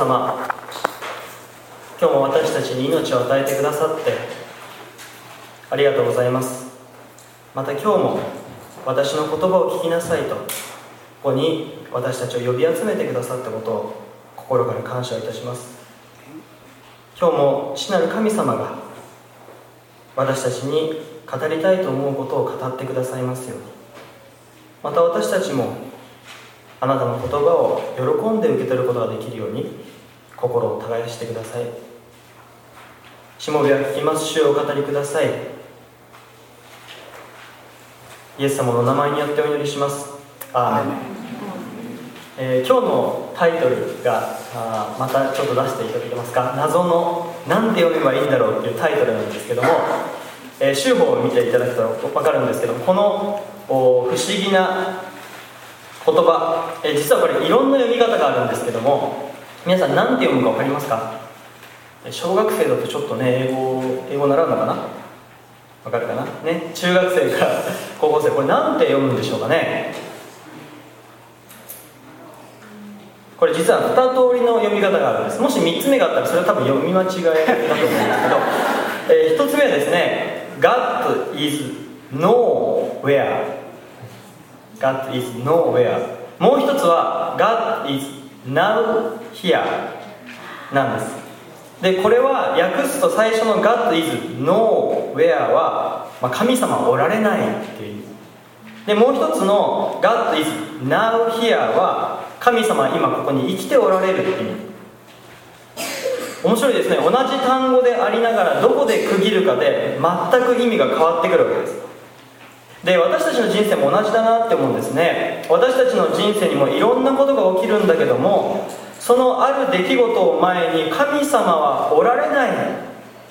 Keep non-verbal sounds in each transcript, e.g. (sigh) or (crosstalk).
様今日も私たちに命を与えてくださってありがとうございます。また今日も私の言葉を聞きなさいとここに私たちを呼び集めてくださったことを心から感謝いたします。今日も父なる神様が私たちに語りたいと思うことを語ってくださいますように。また私たちもあなたの言葉を喜んで受け取ることができるように心を耕してください。しもべは聞きます主をお語りください。イエス様の名前によってお祈りします。アーメン。えー、今日のタイトルがあまたちょっと出していただけますか？謎の何て読めばいいんだろうっていうタイトルなんですけども、えー、を見ていただくと分かるんですけどこの不思議な言葉、えー、実はこれいろんな読み方があるんですけども皆さん何て読むか分かりますか？小学生だとちょっとね英語英語習うのかな？わかるかな？ね？中学生から (laughs) 高校生これ何て読むんでしょうかね？これ実は2通りの読み方があるんです。もし3つ目があったらそれは多分読み間違いだと思うんですけど、(laughs) えー、1つ目はですね God is nowhere. God is nowhere. もう一つは God is now here なんです。でこれは訳すと最初の God is nowhere は、まあ、神様おられないっていう。でもう一つの God is now here は神様今ここに生きておられるっていう。面白いですね。同じ単語でありながらどこで区切るかで全く意味が変わってくるわけです。で私たちの人生も同じだなって思うんですね。私たちの人生にもいろんなことが起きるんだけどもそのある出来事を前に神様はおられない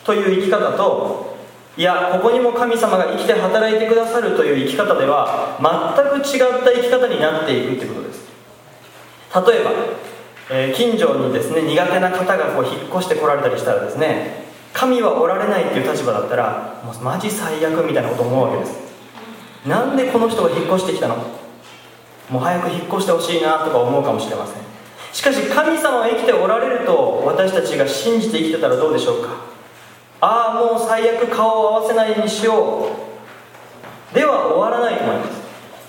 という生き方といやここにも神様が生きて働いてくださるという生き方では全く違った生き方になっていくってことです。例えば、えー、近所にですね苦手な方がこう引っ越してこられたりしたらですね神はおられないっていう立場だったらもうマジ最悪みたいなこと思うわけです。なんでこの人が引っ越してきたの？もう早く引っ越してほしいなとか思うかもしれません。しかし神様は生きておられると私たちが信じて生きてたらどうでしょうか？ああもう最悪顔を合わせないようにしよう。では終わらないと思います。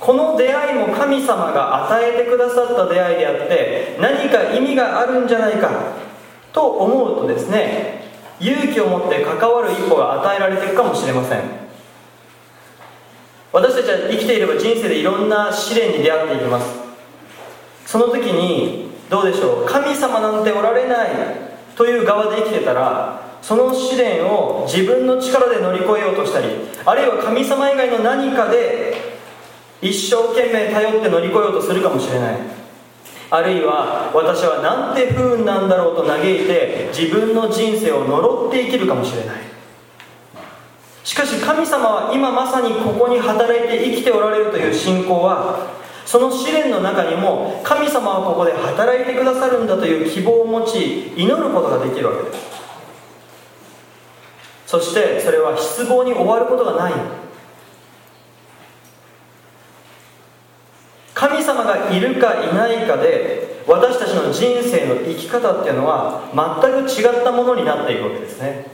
この出会いも神様が与えてくださった出会いであって何か意味があるんじゃないか？と思うとですね勇気を持って関わる一歩が与えられていくかもしれません。私たちは生きていれば人生でいろんな試練に出会っていきます。その時にどうでしょう？神様なんておられないという側で生きてたらその試練を自分の力で乗り越えようとしたりあるいは神様以外の何かで一生懸命頼って乗り越えようとするかもしれない。あるいは私はなんて不運なんだろうと嘆いて自分の人生を呪って生きるかもしれない。しかし神様は今まさにここに働いて生きておられるという信仰はその試練の中にも神様はここで働いてくださるんだという希望を持ち祈ることができるわけです。そしてそれは失望に終わることがない。神様がいるかいないかで私たちの人生の生き方っていうのは全く違ったものになっていくわけですね。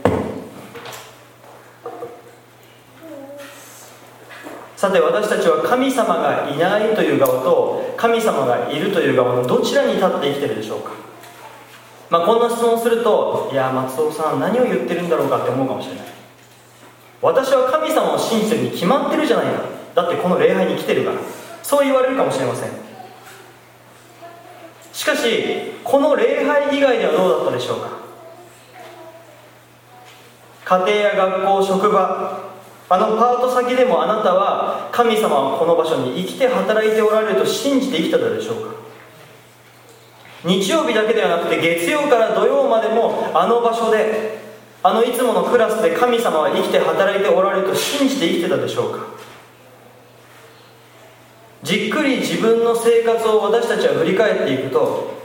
さて私たちは神様がいないという側と神様がいるという側のどちらに立って生きてるでしょうか？まあこんな質問をするといや松尾さん何を言ってるんだろうかって思うかもしれない。私は神様を信じてるに決まってるじゃないか。だってこの礼拝に来てるから。そう言われるかもしれません。しかしこの礼拝以外ではどうだったでしょうか？家庭や学校職場あのパート先でもあなたは神様はこの場所に生きて働いておられると信じて生きてたでしょうか？日曜日だけではなくて月曜から土曜までもあの場所であのいつものクラスで神様は生きて働いておられると信じて生きてたでしょうか？じっくり自分の生活を私たちは振り返っていくと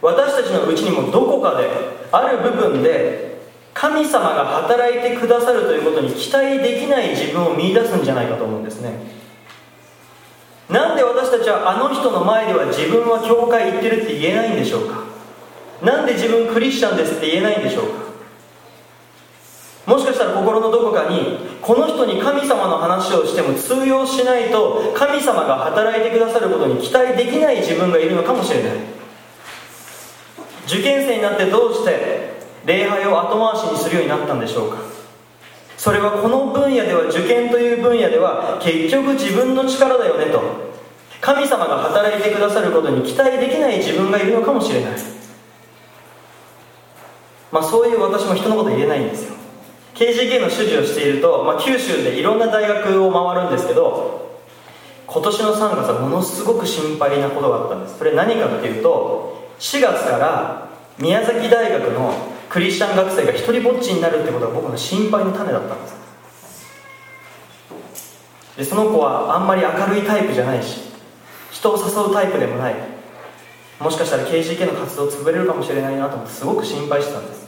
私たちのうちにもどこかである部分で神様が働いてくださるということに期待できない自分を見いだすんじゃないかと思うんですね。なんで私たちはあの人の前では自分は教会行ってるって言えないんでしょうか？なんで自分クリスチャンですって言えないんでしょうか？もしかしたら心のどこかにこの人に神様の話をしても通用しないと神様が働いてくださることに期待できない自分がいるのかもしれない。受験生になってどうして礼拝を後回しにするようになったんでしょうか？それはこの分野では受験という分野では結局自分の力だよねと。神様が働いてくださることに期待できない自分がいるのかもしれない。まあそういう私も人のこと言えないんですよ。KGK の主事をしていると、まあ、九州でいろんな大学を回るんですけど今年の3月はものすごく心配なことがあったんです。それ何かっていうと4月から宮崎大学のクリスチャン学生が一人ぼっちになるってことが僕の心配の種だったんです。でその子はあんまり明るいタイプじゃないし人を誘うタイプでもない。もしかしたら KGK の活動潰れるかもしれないなと思ってすごく心配してたんです。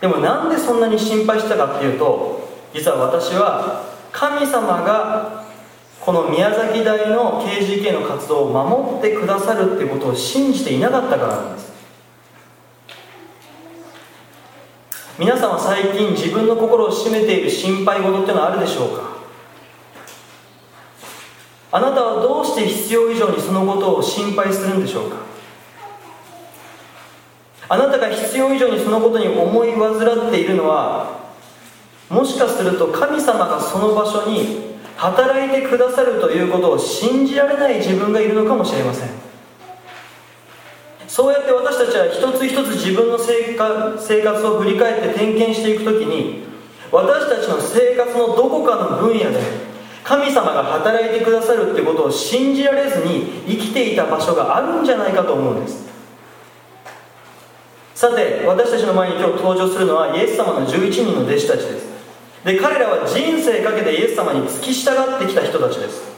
でもなんでそんなに心配したかっていうと実は私は神様がこの宮崎大の KGK の活動を守ってくださるっていうことを信じていなかったからなんです。皆さんは最近自分の心を占めている心配事ってのはあるでしょうか？あなたはどうして必要以上にそのことを心配するんでしょうか？あなたが必要以上にそのことに思い患っているのはもしかすると神様がその場所に働いてくださるということを信じられない自分がいるのかもしれません。そうやって私たちは一つ一つ自分の生活を振り返って点検していくときに私たちの生活のどこかの分野で神様が働いてくださるってことを信じられずに生きていた場所があるんじゃないかと思うんです。さて私たちの前に今日登場するのはイエス様の11人の弟子たちです。で彼らは人生かけてイエス様に付き従ってきた人たちです。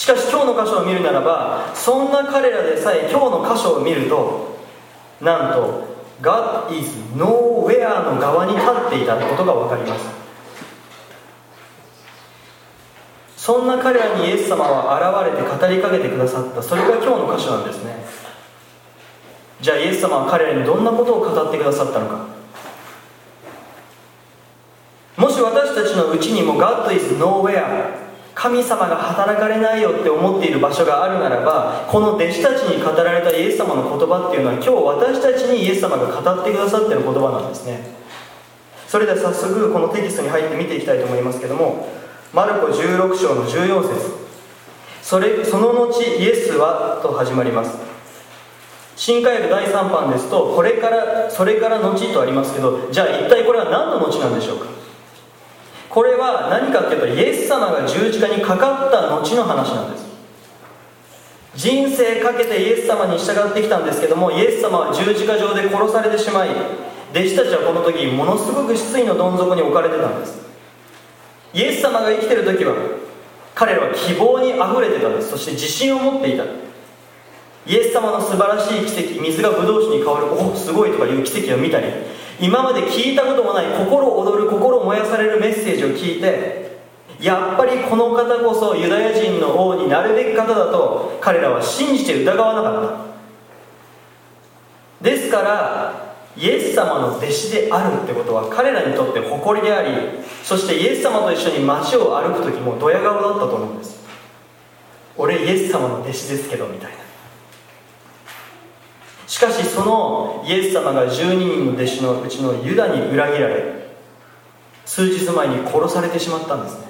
しかし今日の箇所を見るならばそんな彼らでさえ今日の箇所を見るとなんと God is nowhere の側に立っていたことが分かります。そんな彼らにイエス様は現れて語りかけてくださった。それが今日の箇所なんですね。じゃあイエス様は彼らにどんなことを語ってくださったのか。もし私たちのうちにも God is nowhere 神様が働かれないよって思っている場所があるならばこの弟子たちに語られたイエス様の言葉っていうのは今日私たちにイエス様が語ってくださってる言葉なんですね。それでは早速このテキストに入って見ていきたいと思いますけどもマルコ16章の14節。それその後イエスはと始まります。新海部第3版ですとこれからそれから後とありますけどじゃあ一体これは何の後なんでしょうか？これは何かっていうとイエス様が十字架にかかった後の話なんです。人生かけてイエス様に従ってきたんですけどもイエス様は十字架上で殺されてしまい弟子たちはこの時ものすごく失意のどん底に置かれてたんです。イエス様が生きてる時は彼らは希望にあふれてたんです。そして自信を持っていた。イエス様の素晴らしい奇跡水がブドウ酒に変わるおすごいとかいう奇跡を見たり今まで聞いたこともない心躍る心燃やされるメッセージを聞いてやっぱりこの方こそユダヤ人の王になるべき方だと彼らは信じて疑わなかった。ですからイエス様の弟子であるってことは彼らにとって誇りでありそしてイエス様と一緒に街を歩く時もドヤ顔だったと思うんです。俺イエス様の弟子ですけどみたいな。しかしそのイエス様が12人の弟子のうちのユダに裏切られ数日前に殺されてしまったんですね。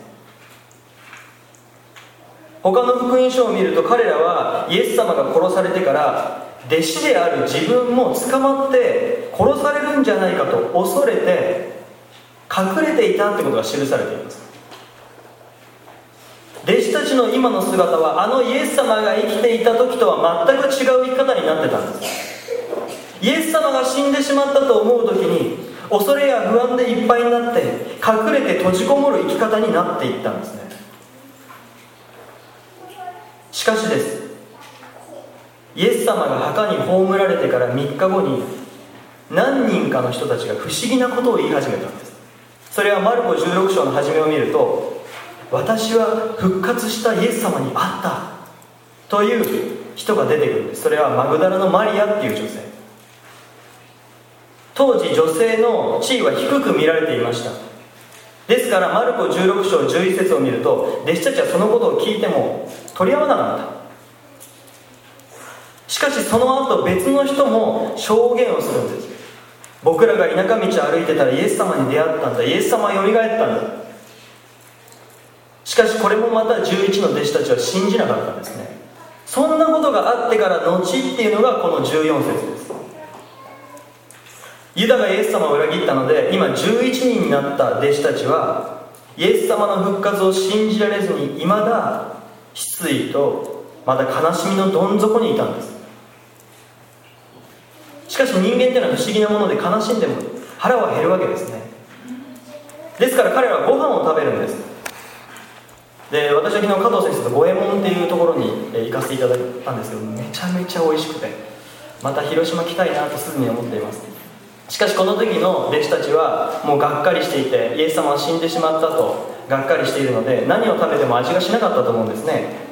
他の福音書を見ると彼らはイエス様が殺されてから弟子である自分も捕まって殺されるんじゃないかと恐れて隠れていたってことが記されています。弟子たちの今の姿はあのイエス様が生きていた時とは全く違う生き方になってたんです。イエス様が死んでしまったと思う時に恐れや不安でいっぱいになって隠れて閉じこもる生き方になっていったんですね。しかしです。イエス様が墓に葬られてから3日後に何人かの人たちが不思議なことを言い始めたんです。それはマルコ16章の初めを見ると私は復活したイエス様に会った。という人が出てくるんです。それはマグダラのマリアっていう女性。当時女性の地位は低く見られていました。ですからマルコ16章11節を見ると弟子たちはそのことを聞いても取り合わなかった。しかしその後別の人も証言をするんです。僕らが田舎道を歩いてたらイエス様に出会ったんだ。イエス様はよみがえったんだ。しかしこれもまた11の弟子たちは信じなかったんですね。そんなことがあってから後っていうのがこの14節です。ユダがイエス様を裏切ったので今11人になった弟子たちはイエス様の復活を信じられずにいまだ失意とまた悲しみのどん底にいたんです。しかし人間っていうのは不思議なもので悲しんでも腹は減るわけですね。ですから彼らはご飯を食べるんです。で私は昨日加藤先生と五右衛門っていうところに行かせていただいたんですけどめちゃめちゃ美味しくてまた広島来たいなとすぐに思っています。しかしこの時の弟子たちはもうがっかりしていてイエス様は死んでしまったとがっかりしているので何を食べても味がしなかったと思うんですね。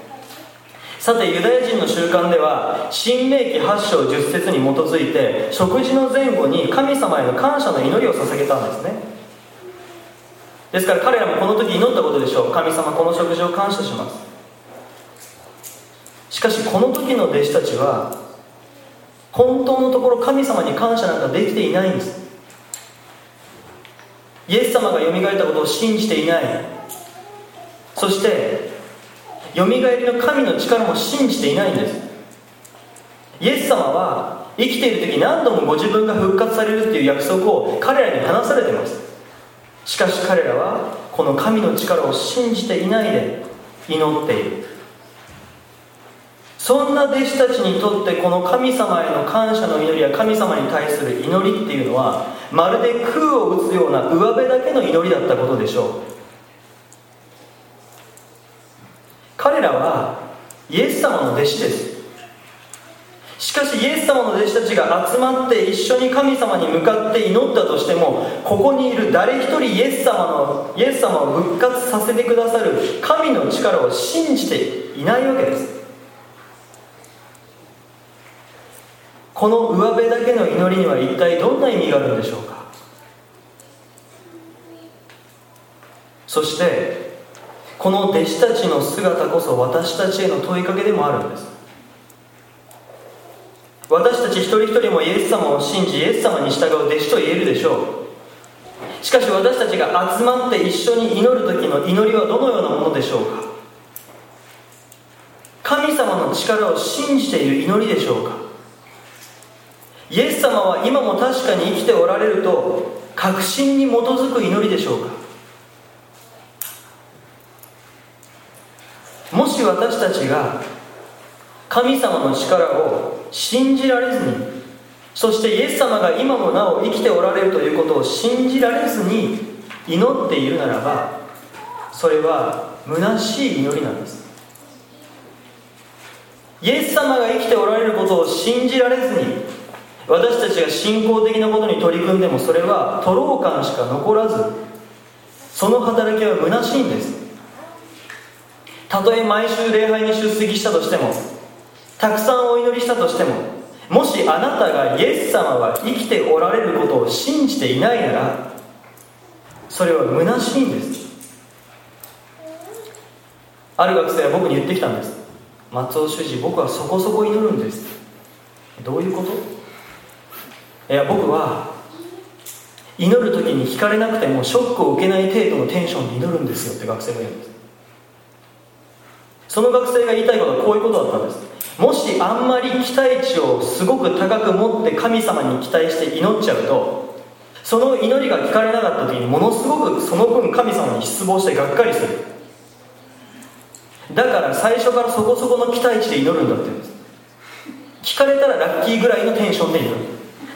さてユダヤ人の習慣では新明記8章10節に基づいて食事の前後に神様への感謝の祈りを捧げたんですね。ですから彼らもこの時祈ったことでしょう。神様この食事を感謝します。しかしこの時の弟子たちは本当のところ神様に感謝なんかできていないんです。イエス様がよみがえったことを信じていない。そしてよみがえりの神の力も信じていないんです。イエス様は生きている時何度もご自分が復活されるっていう約束を彼らに話されています。しかし彼らはこの神の力を信じていないで祈っている。そんな弟子たちにとってこの神様への感謝の祈りや神様に対する祈りっていうのはまるで空を打つような上辺だけの祈りだったことでしょう。彼らはイエス様の弟子ですしかしイエス様の弟子たち集まって一緒に神様に向かって祈ったとしてもここにいる誰一人イエス様のイエス様を復活させてくださる神の力を信じていないわけです。この上辺だけの祈りには一体どんな意味があるんでしょうか。そしてこの弟子たちの姿こそ私たちへの問いかけでもあるんです。私たち一人一人もイエス様を信じイエス様に従う弟子と言えるでしょう。しかし私たちが集まって一緒に祈る時の祈りはどのようなものでしょうか。神様の力を信じている祈りでしょうか。イエス様は今も確かに生きておられると確信に基づく祈りでしょうか。もし私たちが神様の力を信じられずにそしてイエス様が今もなお生きておられるということを信じられずに祈っているならばそれは虚しい祈りなんです。イエス様が生きておられることを信じられずに私たちが信仰的なことに取り組んでもそれは徒労感しか残らずその働きは虚しいんです。たとえ毎週礼拝に出席したとしてもたくさんお祈りしたとしてももしあなたがイエス様は生きておられることを信じていないならそれは虚しいんです。ある学生は僕に言ってきたんです。松尾主事僕はそこそこ祈るんです。どういうこと？いや僕は祈る時に聞かれなくてもショックを受けない程度のテンションで祈るんですよって学生が言うんです。その学生が言いたいことはこういうことだったんです。もしあんまり期待値をすごく高く持って神様に期待して祈っちゃうとその祈りが聞かれなかった時にものすごくその分神様に失望してがっかりする。だから最初からそこそこの期待値で祈るんだって。言うんです聞かれたらラッキーぐらいのテンションで祈る。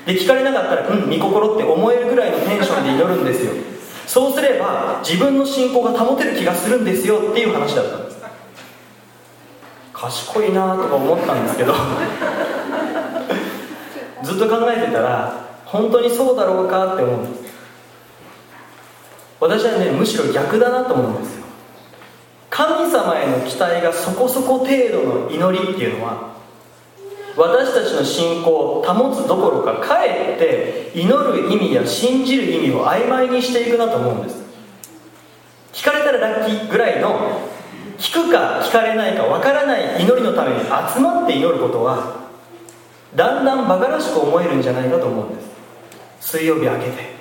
で聞かれなかったらうん見心って思えるぐらいのテンションで祈るんですよ。そうすれば自分の信仰が保てる気がするんですよっていう話だった。賢いなとか思ったんですけど (laughs) ずっと考えてたら本当にそうだろうかって思うんです。私はねむしろ逆だなと思うんですよ。神様への期待がそこそこ程度の祈りっていうのは私たちの信仰を保つどころかかえって祈る意味や信じる意味を曖昧にしていくなと思うんです。聞かれたらラッキーぐらいの聞くか聞かれないかわからない祈りのために集まって祈ることはだんだん馬鹿らしく思えるんじゃないかと思うんです。水曜日明けて。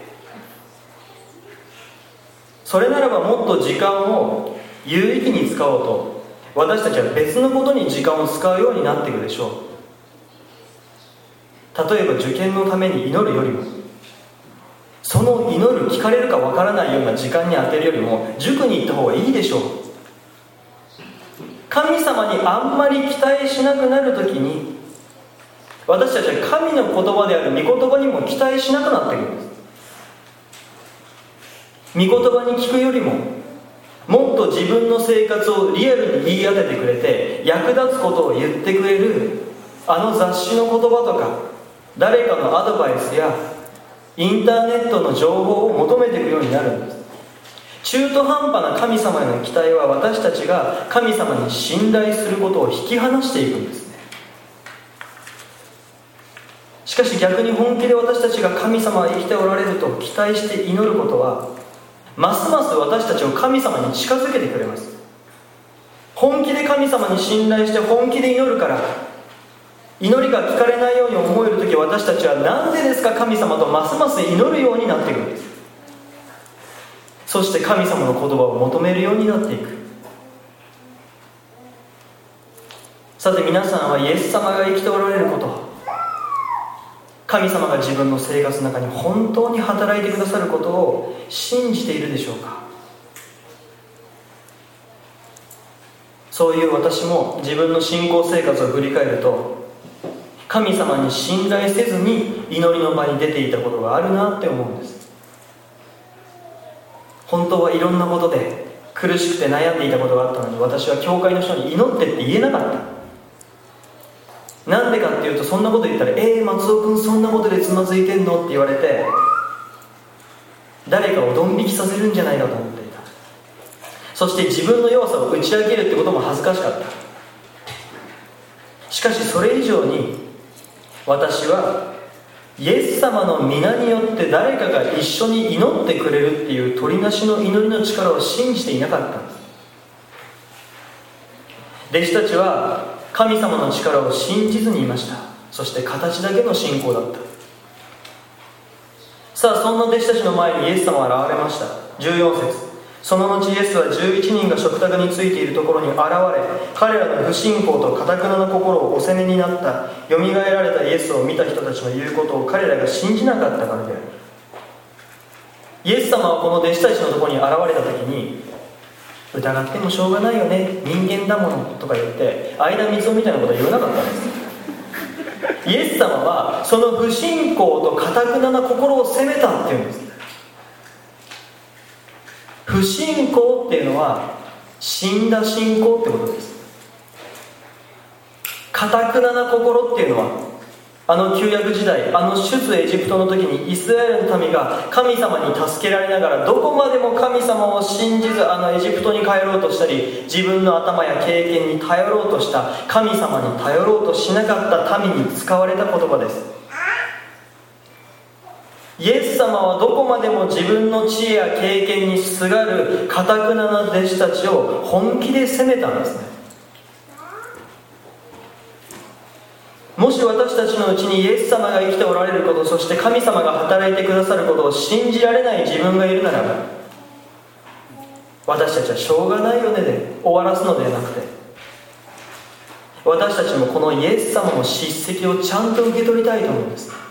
それならばもっと時間を有意義に使おうと私たちは別のことに時間を使うようになっていくでしょう。例えば受験のために祈るよりもその祈る聞かれるかわからないような時間に当てるよりも塾に行った方がいいでしょう。神様にあんまり期待しなくなる時に私たちは神の言葉である御言葉にも期待しなくなってくるんです。御言葉に聞くよりももっと自分の生活をリアルに言い当ててくれて役立つことを言ってくれるあの雑誌の言葉とか誰かのアドバイスやインターネットの情報を求めていくようになるんです。中途半端な神様への期待は私たちが神様に信頼することを引き離していくんですね。しかし逆に本気で私たちが神様は生きておられると期待して祈ることはますます私たちを神様に近づけてくれます。本気で神様に信頼して本気で祈るから祈りが聞かれないように思える時私たちは何でですか神様とますます祈るようになっていくんです。そして神様の言葉を求めるようになっていく。さて皆さんはイエス様が生きておられること神様が自分の生活の中に本当に働いてくださることを信じているでしょうか？そういう私も自分の信仰生活を振り返ると神様に信頼せずに祈りの場に出ていたことがあるなって思うんです。本当はいろんなことで苦しくて悩んでいたことがあったのに私は教会の人に祈ってって言えなかった。なんでかっていうとそんなこと言ったら「えー、松尾君そんなことでつまずいてんの?」って言われて誰かをドン引きさせるんじゃないかと思っていた。そして自分の弱さを打ち明けるってことも恥ずかしかった。しかしそれ以上に私はイエス様の皆によって誰かが一緒に祈ってくれるっていう鳥なしの祈りの力を信じていなかったんです。弟子たちは神様の力を信じずにいました。そして形だけの信仰だった。さあそんな弟子たちの前にイエス様は現れました。14節。その後イエスは11人が食卓についているところに現れ彼らの不信仰と堅くなな心をお責めになった。よみがえられたイエスを見た人たちの言うことを彼らが信じなかったからである。イエス様はこの弟子たちのところに現れた時に疑ってもしょうがないよね人間だものとか言って間水をみたいなことは言わなかったんです。イエス様はその不信仰とかたくなな心を責めたっていうんです。不信仰っていうのは死んだ信仰ってことです。かたくなな心っていうのはあの旧約時代あの出エジプトの時にイスラエルの民が神様に助けられながらどこまでも神様を信じずあのエジプトに帰ろうとしたり自分の頭や経験に頼ろうとした神様に頼ろうとしなかった民に使われた言葉です。イエス様はどこまでも自分の知恵や経験にすがるかたくなな弟子たちを本気で責めたんですね。もし私たちのうちにイエス様が生きておられることそして神様が働いてくださることを信じられない自分がいるならば私たちはしょうがないよねで終わらすのではなくて私たちもこのイエス様の叱責をちゃんと受け取りたいと思うんです。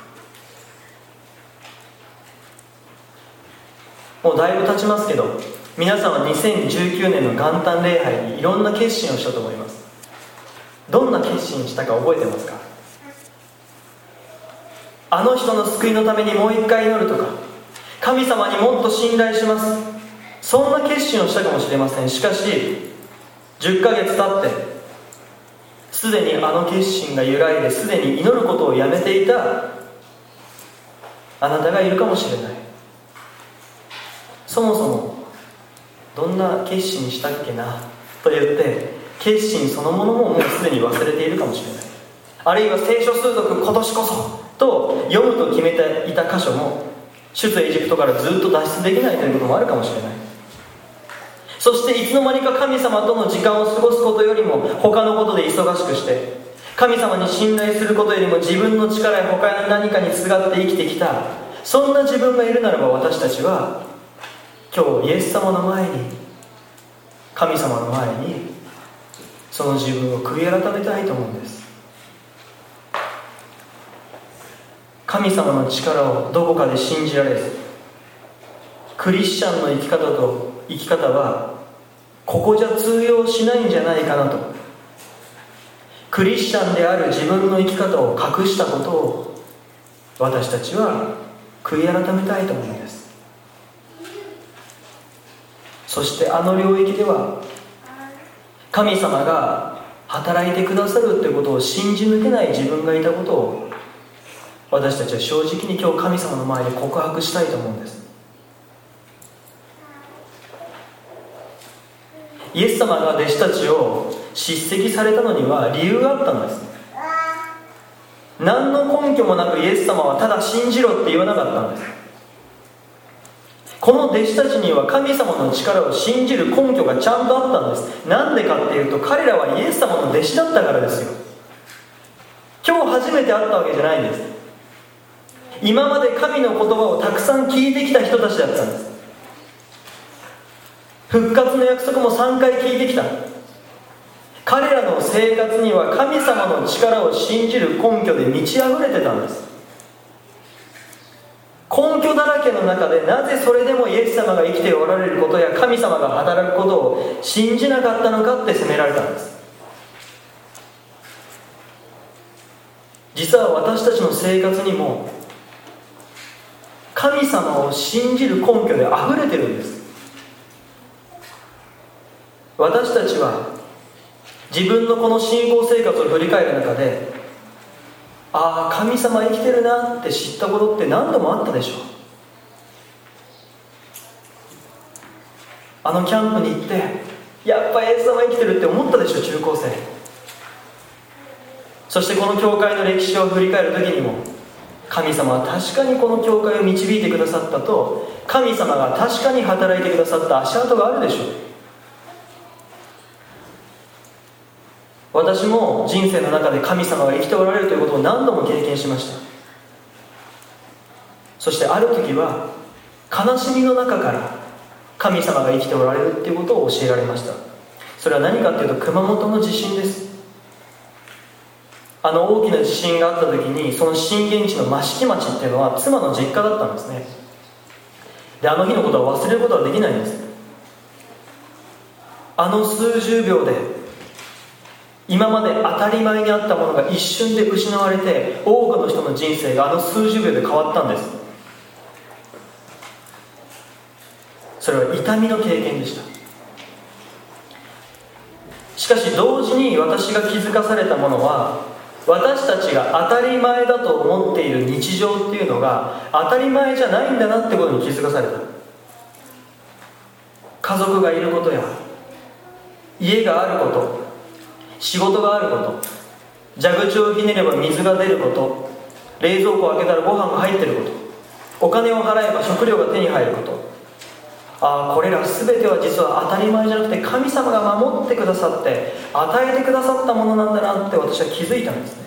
もうだいぶ経ちますけど皆さんは2019年の元旦礼拝にいろんな決心をしたと思います。どんな決心したか覚えてますか？あの人の救いのためにもう一回祈るとか神様にもっと信頼します。そんな決心をしたかもしれません。しかし10ヶ月経ってすでにあの決心が揺らいですでに祈ることをやめていたあなたがいるかもしれない。そもそもどんな決心したっけなと言って決心そのものももうすでに忘れているかもしれない。あるいは聖書数読今年こそと読むと決めていた箇所も出エジプトからずっと脱出できないということもあるかもしれない。そしていつの間にか神様との時間を過ごすことよりも他のことで忙しくして神様に信頼することよりも自分の力や他の何かにすがって生きてきたそんな自分がいるならば私たちは今日イエス様の前に神様の前にその自分を悔い改めたいと思うんです。神様の力をどこかで信じられずクリスチャンの生き方と生き方はここじゃ通用しないんじゃないかなと。クリスチャンである自分の生き方を隠したことを私たちは悔い改めたいと思う。んですそしてあの領域では神様が働いてくださるということを信じ抜けない自分がいたことを私たちは正直に今日神様の前に告白したいと思うんです。イエス様が弟子たちを叱責されたのには理由があったんです。何の根拠もなくイエス様はただ信じろって言わなかったんです。この弟子たちには神様の力を信じる根拠がちゃんとあったんです。なんでかっていうと彼らはイエス様の弟子だったからですよ。今日初めて会ったわけじゃないんです。今まで神の言葉をたくさん聞いてきた人たちだったんです。復活の約束も3回聞いてきた。彼らの生活には神様の力を信じる根拠で満ち溢れてたんです。根拠だらけの中でなぜそれでもイエス様が生きておられることや神様が働くことを信じなかったのかって責められたんです。実は私たちの生活にも神様を信じる根拠で溢れてるんです。私たちは自分のこの信仰生活を振り返る中でああ神様生きてるなって知ったことって何度もあったでしょ。うあのキャンプに行ってやっぱイエス様生きてるって思ったでしょ中高生。そしてこの教会の歴史を振り返る時にも神様は確かにこの教会を導いてくださったと神様が確かに働いてくださった足跡があるでしょ。う私も人生の中で神様が生きておられるということを何度も経験しました。そしてある時は悲しみの中から神様が生きておられるっていうことを教えられました。それは何かっていうと熊本の地震です。あの大きな地震があった時にその震源地の益城町っていうのは妻の実家だったんですね。であの日のことは忘れることはできないんです。あの数十秒で今まで当たり前にあったものが一瞬で失われて多くの人の人生があの数十秒で変わったんです。それは痛みの経験でした。しかし同時に私が気づかされたものは私たちが当たり前だと思っている日常っていうのが当たり前じゃないんだなってことに気づかされた。家族がいることや家があること仕事があること。蛇口をひねれば水が出ること。冷蔵庫を開けたらご飯が入ってること。お金を払えば食料が手に入ること。ああこれら全ては実は当たり前じゃなくて神様が守ってくださって与えてくださったものなんだなって私は気づいたんですね。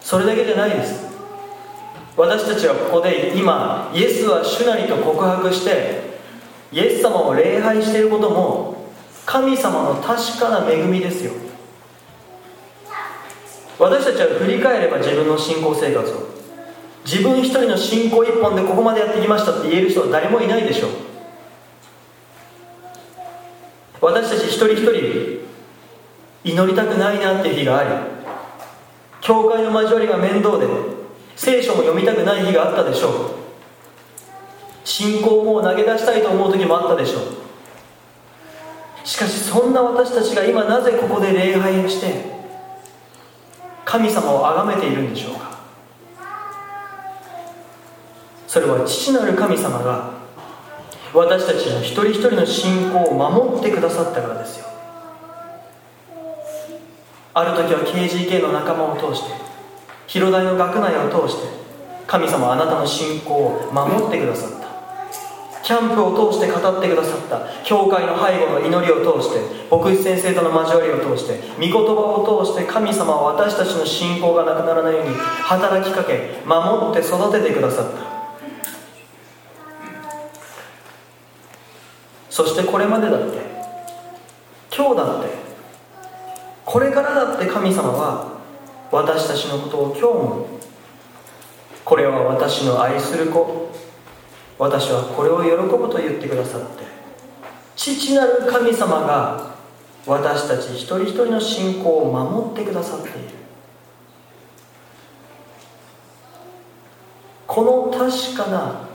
それだけじゃないです。私たちはここで今イエスは主なりと告白してイエス様を礼拝していることも神様の確かな恵みですよ。私たちは振り返れば自分の信仰生活を。自分一人の信仰一本でここまでやってきましたって言える人は誰もいないでしょう。私たち一人一人祈りたくないなっていう日があり教会の交わりが面倒で聖書も読みたくない日があったでしょう。信仰も投げ出したいと思う時もあったでしょう。しかしそんな私たちが今なぜここで礼拝をして神様を崇めているんでしょうか？それは父なる神様が私たちの一人一人の信仰を守ってくださったからですよ。ある時は KGK の仲間を通して広大の学内を通して神様あなたの信仰を守ってくださった。キャンプを通して語ってくださった。教会の背後の祈りを通して牧師先生との交わりを通して御言葉を通して神様は私たちの信仰がなくならないように働きかけ守って育ててくださった。そしてこれまでだって今日だってこれからだって神様は私たちのことを今日もこれは私の愛する子私はこれを喜ぶと言ってくださって父なる神様が私たち一人一人の信仰を守ってくださっている。この確かな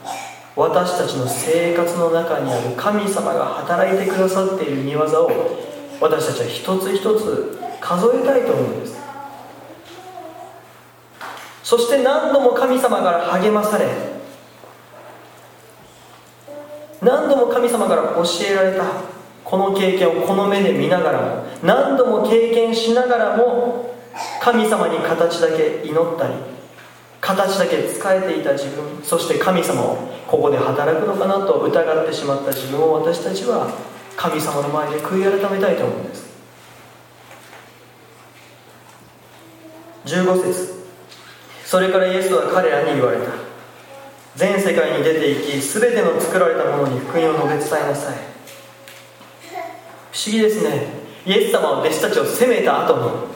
私たちの生活の中にある神様が働いてくださっている見業を私たちは一つ一つ数えたいと思うんです。そして何度も神様から励まされ何度も神様から教えられたこの経験をこの目で見ながらも何度も経験しながらも神様に形だけ祈ったり形だけ仕えていた自分そして神様をここで働くのかなと疑ってしまった自分を私たちは神様の前で悔い改めたいと思うんです。15節。それからイエスは彼らに言われた。全世界に出て行き全ての作られたものに福音を述べ伝えなさい。不思議ですね。イエス様は弟子たちを責めた後に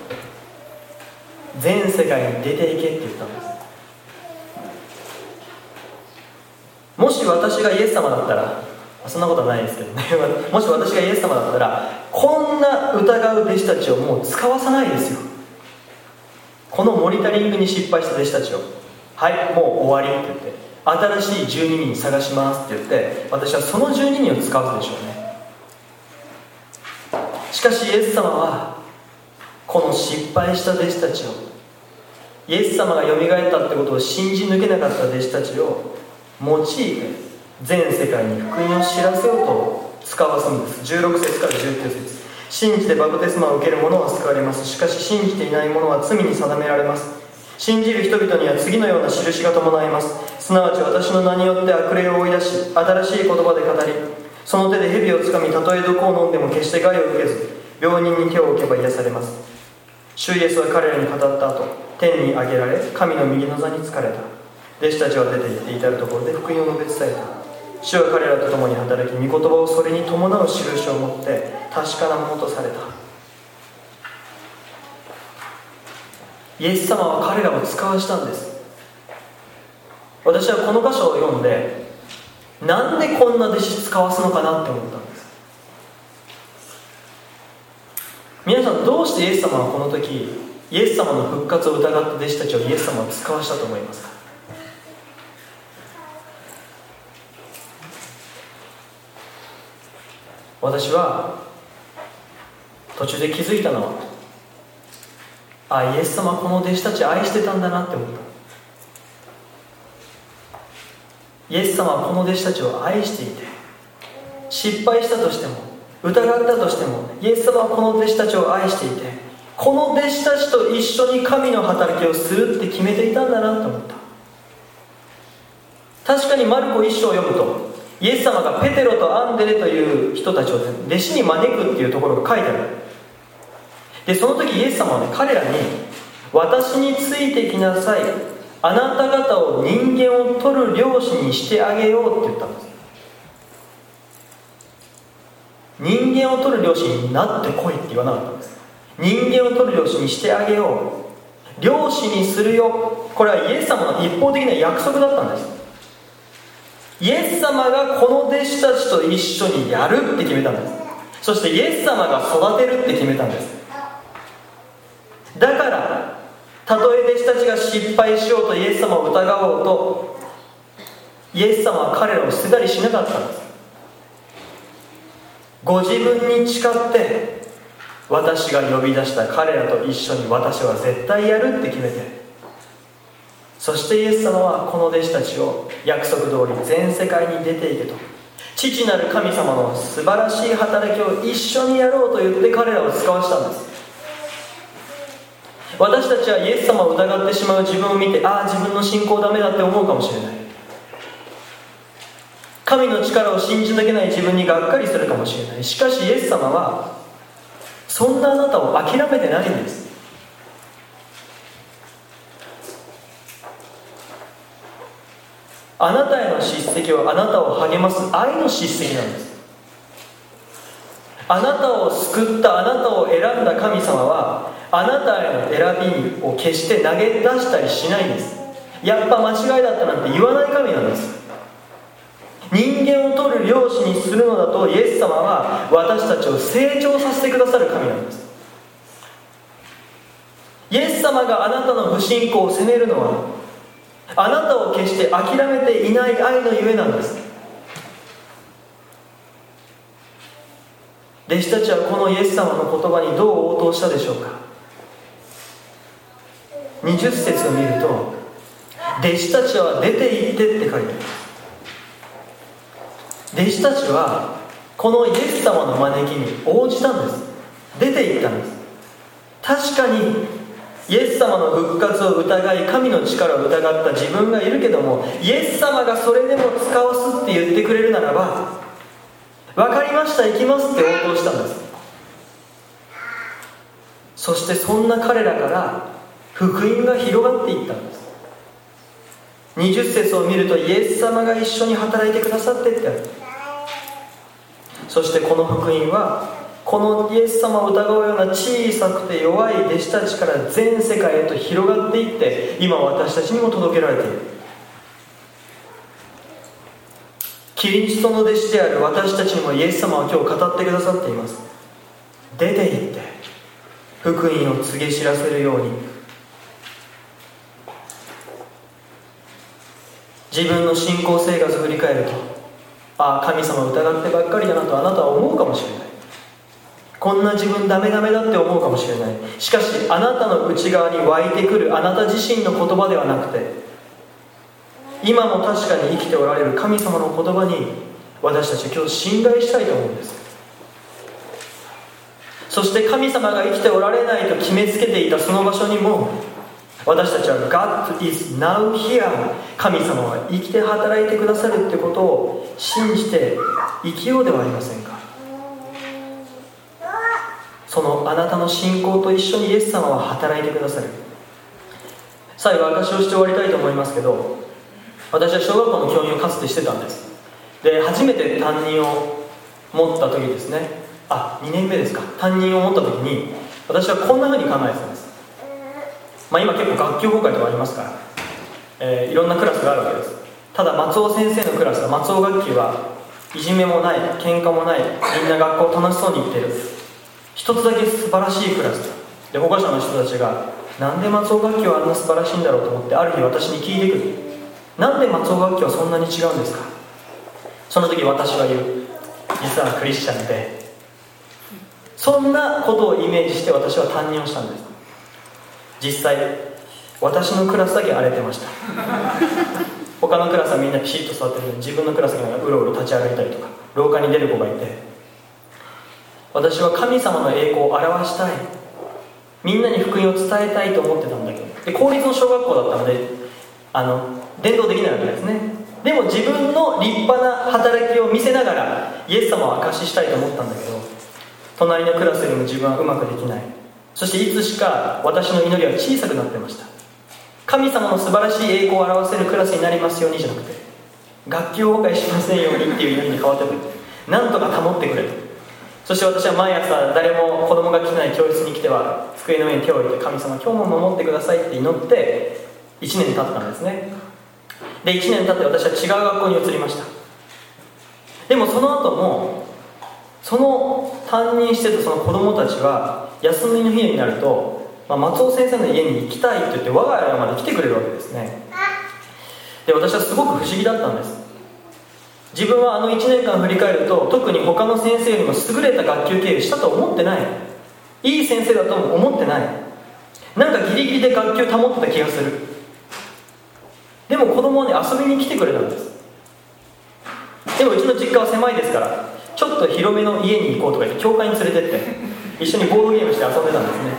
全世界に出て行けって言ったんです。もし私がイエス様だったらそんなことはないですけどね。(laughs) もし私がイエス様だったらこんな疑う弟子たちをもう使わさないですよ。このモニタリングに失敗した弟子たちを。はいもう終わりって言って。新しい12人探しますって言って私はその12人を使うでしょうね。しかしイエス様はこの失敗した弟子たちをイエス様がよみがえったってことを信じ抜けなかった弟子たちを用いて全世界に福音を知らせようと使わすんです。16節から19節。信じてバプテスマを受ける者は救われます。しかし信じていない者は罪に定められます。信じる人々には次のような印が伴います。すなわち私の名によって悪霊を追い出し新しい言葉で語りその手で蛇をつかみたとえ毒を飲んでも決して害を受けず病人に手を置けば癒されます。主イエスは彼らに語った後天に上げられ神の右の座につかれた。弟子たちは出て行って至るところで福音を述べ伝えた。主は彼らと共に働き御言葉をそれに伴う印を持って確かなものとされた。イエス様は彼らを使わしたんです。私はこの箇所を読んでなんでこんな弟子使わすのかなって思ったんです。皆さんどうしてイエス様はこの時イエス様の復活を疑った弟子たちをイエス様は使わしたと思いますか？私は途中で気づいたのはあイエス様この弟子たち愛してたんだなって思った。イエス様はこの弟子たちを愛していて失敗したとしても疑ったとしてもイエス様はこの弟子たちを愛していてこの弟子たちと一緒に神の働きをするって決めていたんだなと思った。確かにマルコ一章を読むとイエス様がペテロとアンデレという人たちを弟子に招くっていうところが書いてある。でその時イエス様はね彼らに「私についてきなさい。あなた方を人間を取る漁師にしてあげよう」って言ったんです。人間を取る漁師になってこいって言わなかったんです。人間を取る漁師にしてあげよう。漁師にするよ。これはイエス様の一方的な約束だったんです。イエス様がこの弟子たちと一緒にやるって決めたんです。そしてイエス様が育てるって決めたんです。だからたとえ弟子たちが失敗しようとイエス様を疑おうとイエス様は彼らを捨てたりしなかったんです。ご自分に誓って私が呼び出した彼らと一緒に私は絶対やるって決めてそしてイエス様はこの弟子たちを約束通り全世界に出ていけと父なる神様の素晴らしい働きを一緒にやろうと言って彼らを使わしたんです。私たちはイエス様を疑ってしまう自分を見てああ自分の信仰ダメだって思うかもしれない。神の力を信じ抜けない自分にがっかりするかもしれない。しかしイエス様はそんなあなたを諦めてないんです。あなたへの叱責はあなたを励ます愛の叱責なんです。あなたを救ったあなたを選んだ神様はあなたへの選びを決して投げ出したりしないんです。やっぱ間違いだったなんて言わない神なんです。人間を取る漁師にするのだとイエス様は私たちを成長させてくださる神なんです。イエス様があなたの不信仰を責めるのはあなたを決して諦めていない愛のゆえなんです。弟子たちはこのイエス様の言葉にどう応答したでしょうか？20節を見ると弟子たちは出て行ってって書いてある。弟子たちはこのイエス様の招きに応じたんです。出て行ったんです。確かにイエス様の復活を疑い神の力を疑った自分がいるけどもイエス様がそれでも使わすって言ってくれるならば分かりました行きますって応答したんです。そしてそんな彼らから福音が広がっていったんです。20節を見るとイエス様が一緒に働いてくださってって。あるそしてこの福音はこのイエス様を疑うような小さくて弱い弟子たちから全世界へと広がっていって今私たちにも届けられている。キリストの弟子である私たちにもイエス様は今日語ってくださっています。出て行って福音を告げ知らせるように。自分の信仰生活を振り返るとああ神様を疑ってばっかりだなとあなたは思うかもしれない。こんな自分ダメダメだって思うかもしれない。しかしあなたの内側に湧いてくるあなた自身の言葉ではなくて今も確かに生きておられる神様の言葉に私たち今日信頼したいと思うんです。そして神様が生きておられないと決めつけていたその場所にも私たちは God is now here 神様は生きて働いてくださるってことを信じて生きようではありませんか？そのあなたの信仰と一緒にイエス様は働いてくださる。最後証しをして終わりたいと思いますけど私は小学校の教員をかつてしてたんです。で初めて担任を持った時ですね。あ2年目ですか。担任を持った時に私はこんなふうに考えてたんです。まあ今結構学級崩壊とかありますから、えー、いろんなクラスがあるわけです。ただ松尾先生のクラスは松尾学級はいじめもない喧嘩もないみんな学校楽しそうに行ってる。一つだけ素晴らしいクラス。で保護者の人たちがなんで松尾楽器はあんな素晴らしいんだろうと思ってある日私に聞いてくる。なんで松尾楽器はそんなに違うんですか？その時私は言う。実はクリスチャンで。そんなことをイメージして私は担任をしたんです。実際私のクラスだけ荒れてました。他のクラスはみんなピシッと座ってる。のに自分のクラスがうろうろ立ち歩いたりとか廊下に出る子がいて。私は神様の栄光を表したい。みんなに福音を伝えたいと思ってたんだけど。で公立の小学校だったのであの伝道できないわけですね。でも自分の立派な働きを見せながらイエス様を証ししたいと思ったんだけど隣のクラスよりも自分はうまくできない。そしていつしか私の祈りは小さくなってました。神様の素晴らしい栄光を表せるクラスになりますようにじゃなくて学級崩壊しませんようにっていう祈りに変わってくるなんとか保ってくれとそして私は毎朝誰も子供が来ない教室に来ては机の上に手を置いて神様今日も守ってくださいって祈って1年経ったんですね。で1年経って私は違う学校に移りました。でもその後もその担任してたその子供たちは休みの日になると、まあ、松尾先生の家に行きたいって言って我が家まで来てくれるわけですね。で私はすごく不思議だったんです。自分はあの1年間振り返ると特に他の先生よりも優れた学級経営したと思ってない。いい先生だとも思ってない。なんかギリギリで学級保ってた気がする。でも子供はね遊びに来てくれたんです。でもうちの実家は狭いですからちょっと広めの家に行こうとか言って教会に連れてって一緒にボードゲームして遊んでたんですね。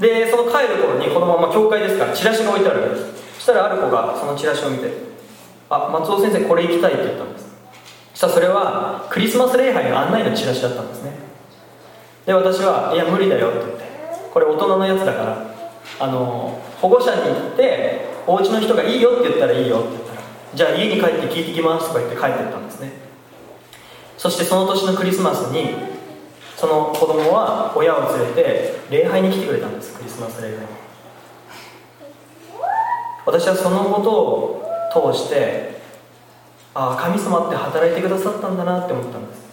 でその帰る頃にこのまま教会ですからチラシが置いてあるわけです。そしたらある子がそのチラシを見て「あ松尾先生これ行きたい」って言ったんです。そしたらそれはクリスマス礼拝の案内のチラシだったんですね。で私は「いや無理だよ」って言ってこれ大人のやつだからあの保護者に行ってお家の人がいいよって言ったらいいよって言ったらじゃあ家に帰って聞いてきますとか言って帰ってったんですね。そしてその年のクリスマスにその子供は親を連れて礼拝に来てくれたんです。クリスマス礼拝に。私はそのことを通してああ神様って働いてくださったんだなって思ったんです。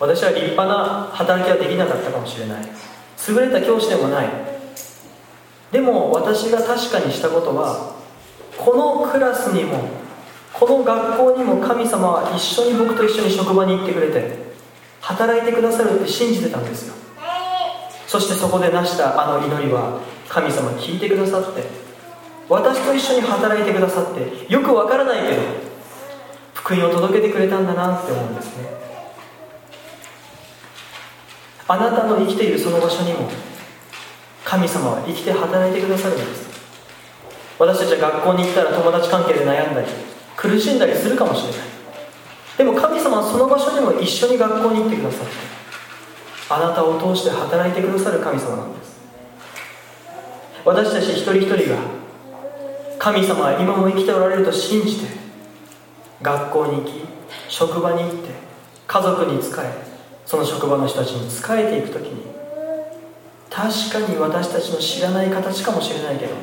私は立派な働きはできなかったかもしれない。優れた教師でもない。でも私が確かにしたことはこのクラスにもこの学校にも神様は一緒に僕と一緒に職場に行ってくれて働いてくださるって信じてたんですよ。そしてそこで成したあの祈りは神様聞いてくださって私と一緒に働いてくださってよくわからないけど福音を届けてくれたんだなって思うんですね。あなたの生きているその場所にも神様は生きて働いてくださるんです。私たちは学校に行ったら友達関係で悩んだり苦しんだりするかもしれない。でも神様はその場所にも一緒に学校に行ってくださってあなたを通して働いてくださる神様なんです。私たち一人一人が神様は今も生きておられると信じて学校に行き職場に行って家族に仕えその職場の人たちに仕えていく時に確かに私たちの知らない形かもしれないけど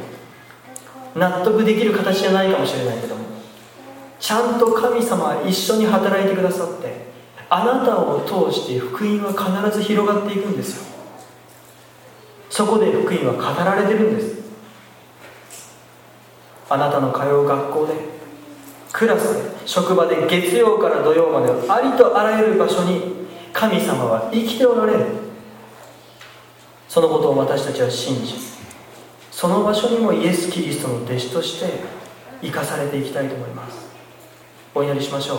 納得できる形じゃないかもしれないけどちゃんと神様は一緒に働いてくださってあなたを通して福音は必ず広がっていくんですよ。そこで福音は語られてるんです。あなたの通う学校でクラスで職場で月曜から土曜までありとあらゆる場所に神様は生きておられる。そのことを私たちは信じその場所にもイエス・キリストの弟子として生かされていきたいと思います。お祈りしましょう。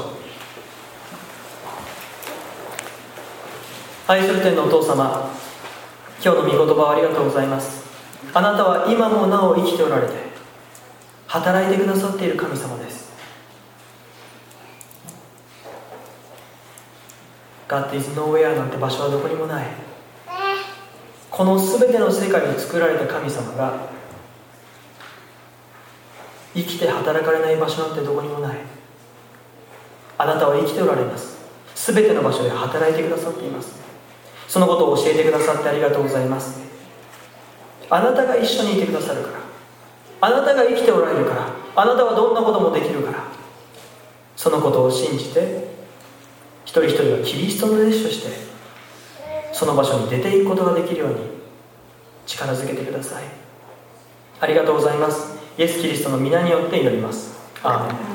愛する天のお父様今日の御言葉をありがとうございます。あなたは今もなお生きておられて働いてくださっている神様です。God is nowhere なんて場所はどこにもない。この全ての世界を作られた神様が生きて働かれない場所なんてどこにもない。あなたは生きておられます。全ての場所で働いてくださっています。そのことを教えてくださってありがとうございます。あなたが一緒にいてくださるから。あなたが生きておられるから。あなたはどんなこともできるから。そのことを信じて一人一人はキリストの弟子としてその場所に出ていくことができるように力づけてください。ありがとうございます。イエス・キリストの皆によって祈ります。アーメン。